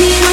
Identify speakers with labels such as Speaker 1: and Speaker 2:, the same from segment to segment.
Speaker 1: He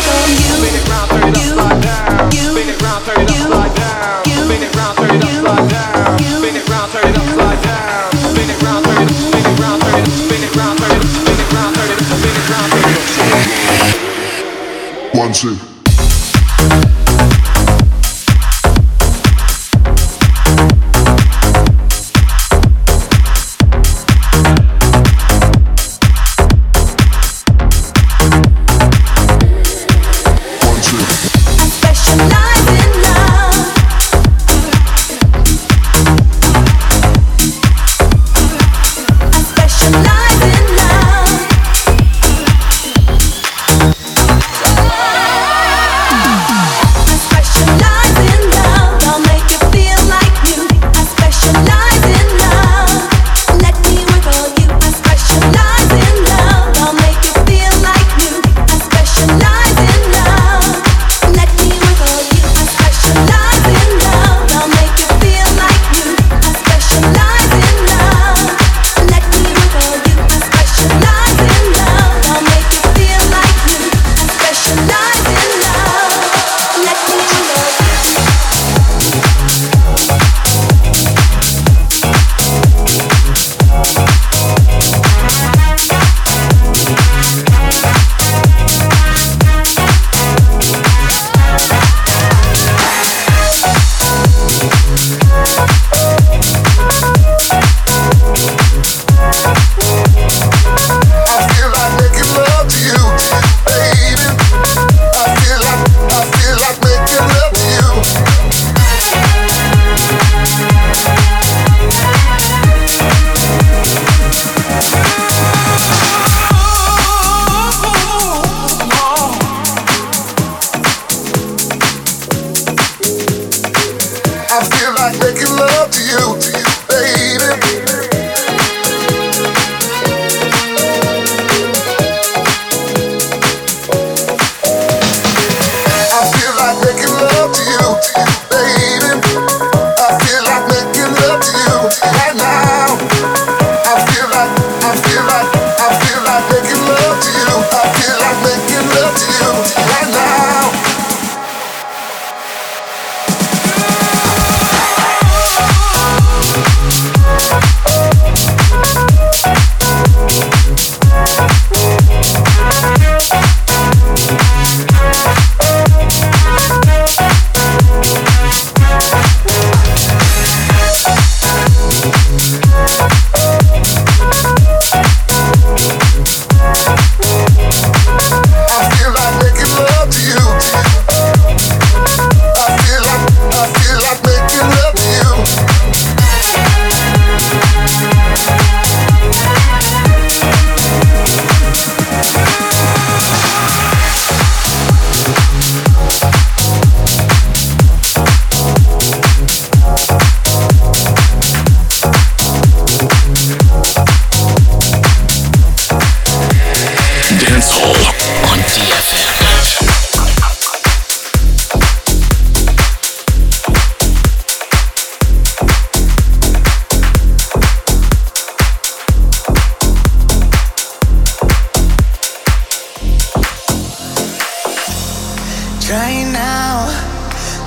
Speaker 1: Trying now,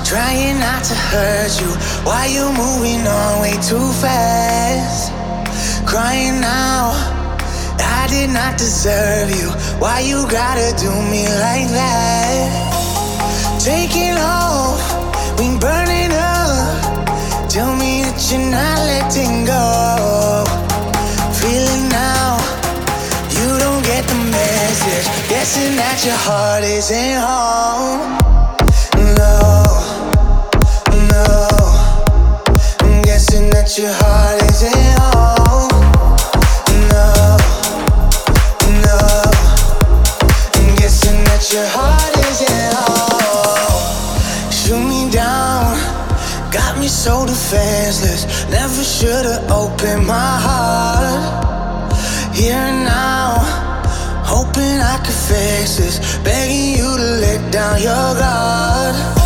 Speaker 1: trying not to hurt you. Why you moving on way too fast? Crying now, I did not deserve you. Why you gotta do me like that? Taking off, we burning up. Tell me that you're not letting go. Guessing that your heart isn't home. No, no. I'm guessing that your heart isn't home. No, no. I'm guessing that your heart isn't home. Shoot me down, got me so defenseless. Never should've opened my heart. Here and now, hoping I could fix this. Begging you to let down your guard.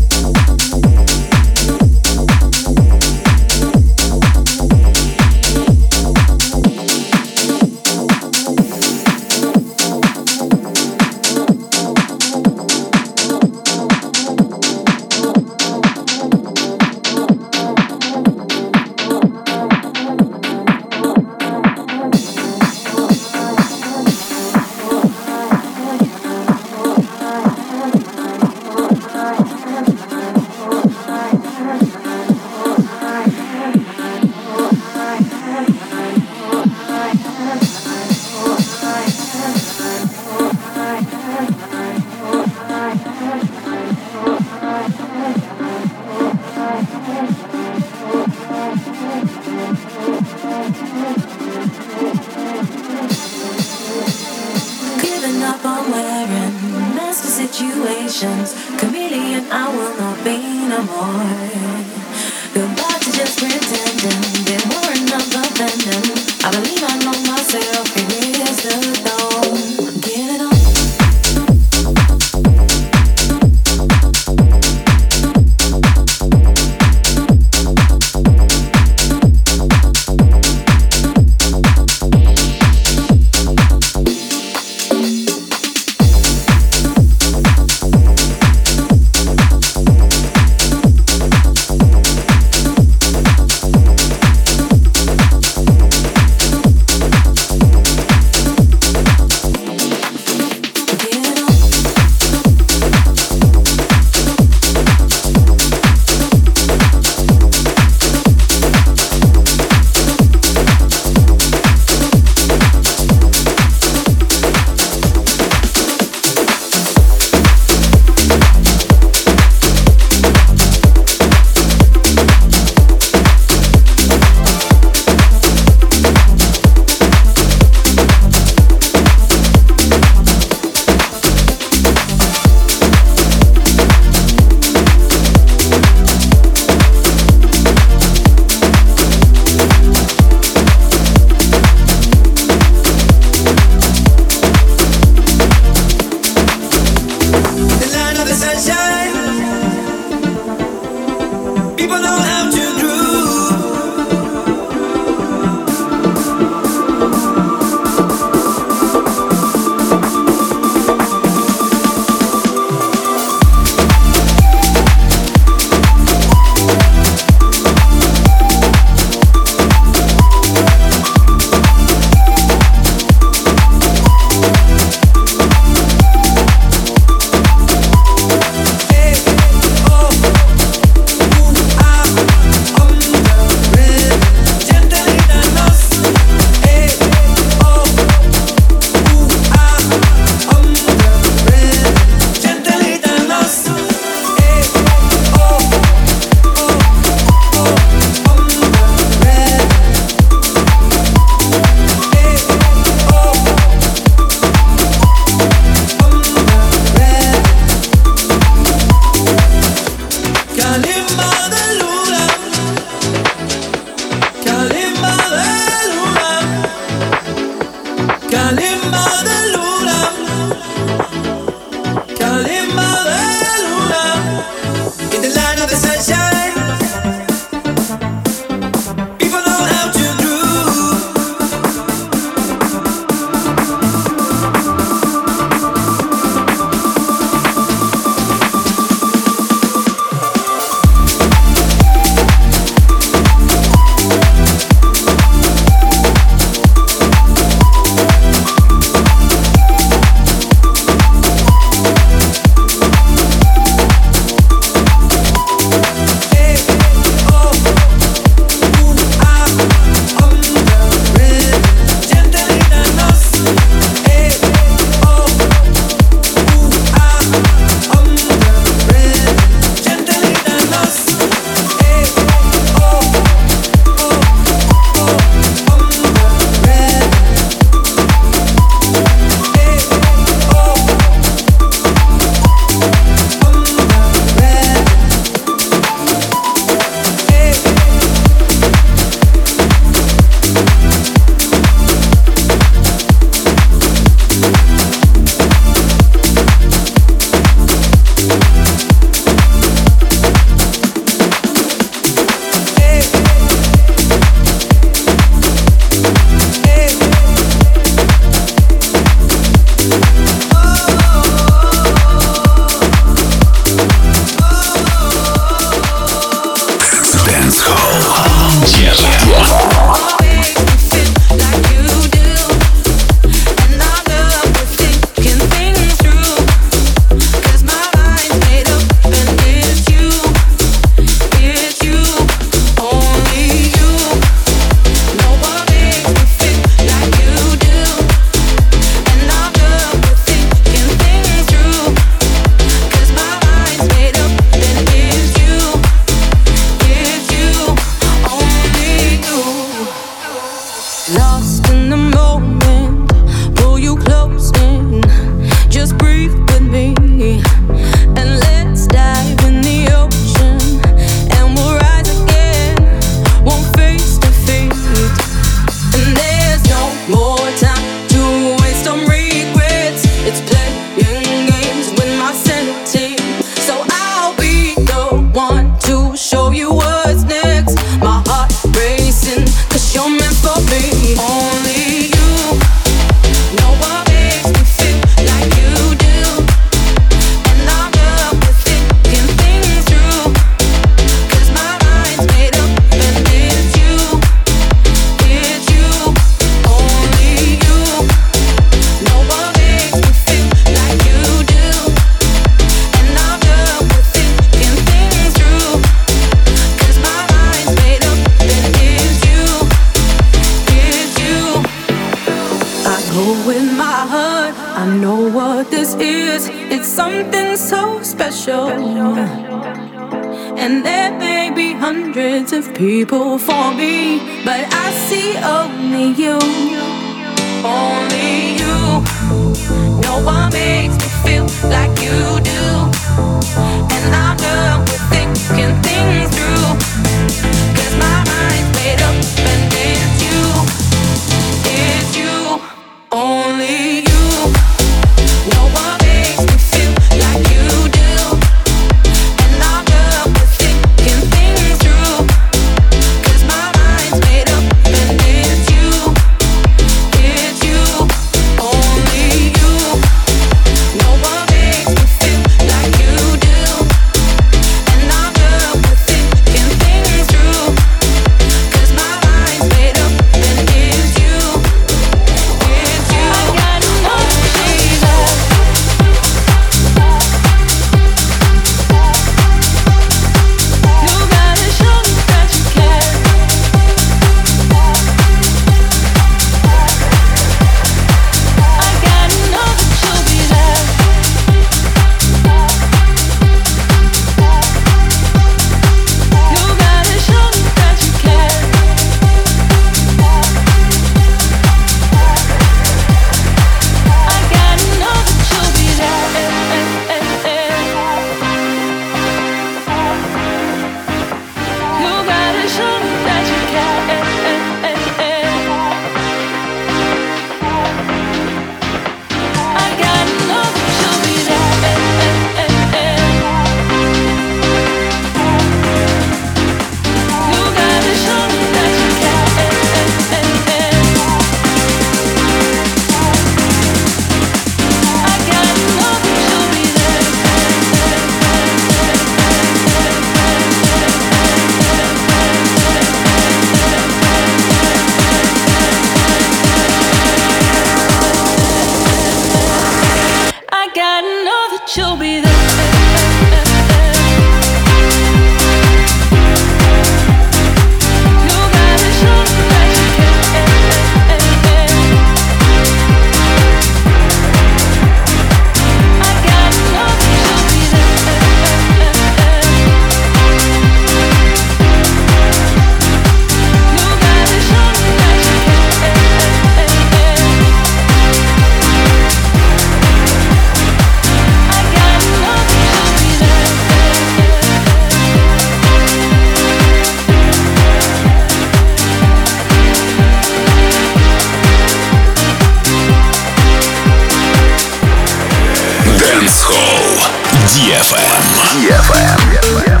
Speaker 2: DFM.
Speaker 3: DFM.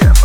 Speaker 3: DFM.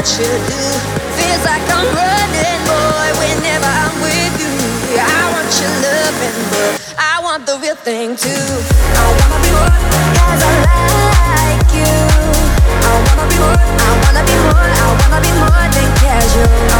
Speaker 3: what you do. Feels like I'm running, boy, whenever I'm with you. I want your loving, but I want the real thing too. I wanna be I like you. I wanna be more, I wanna be more, I wanna be more than casual.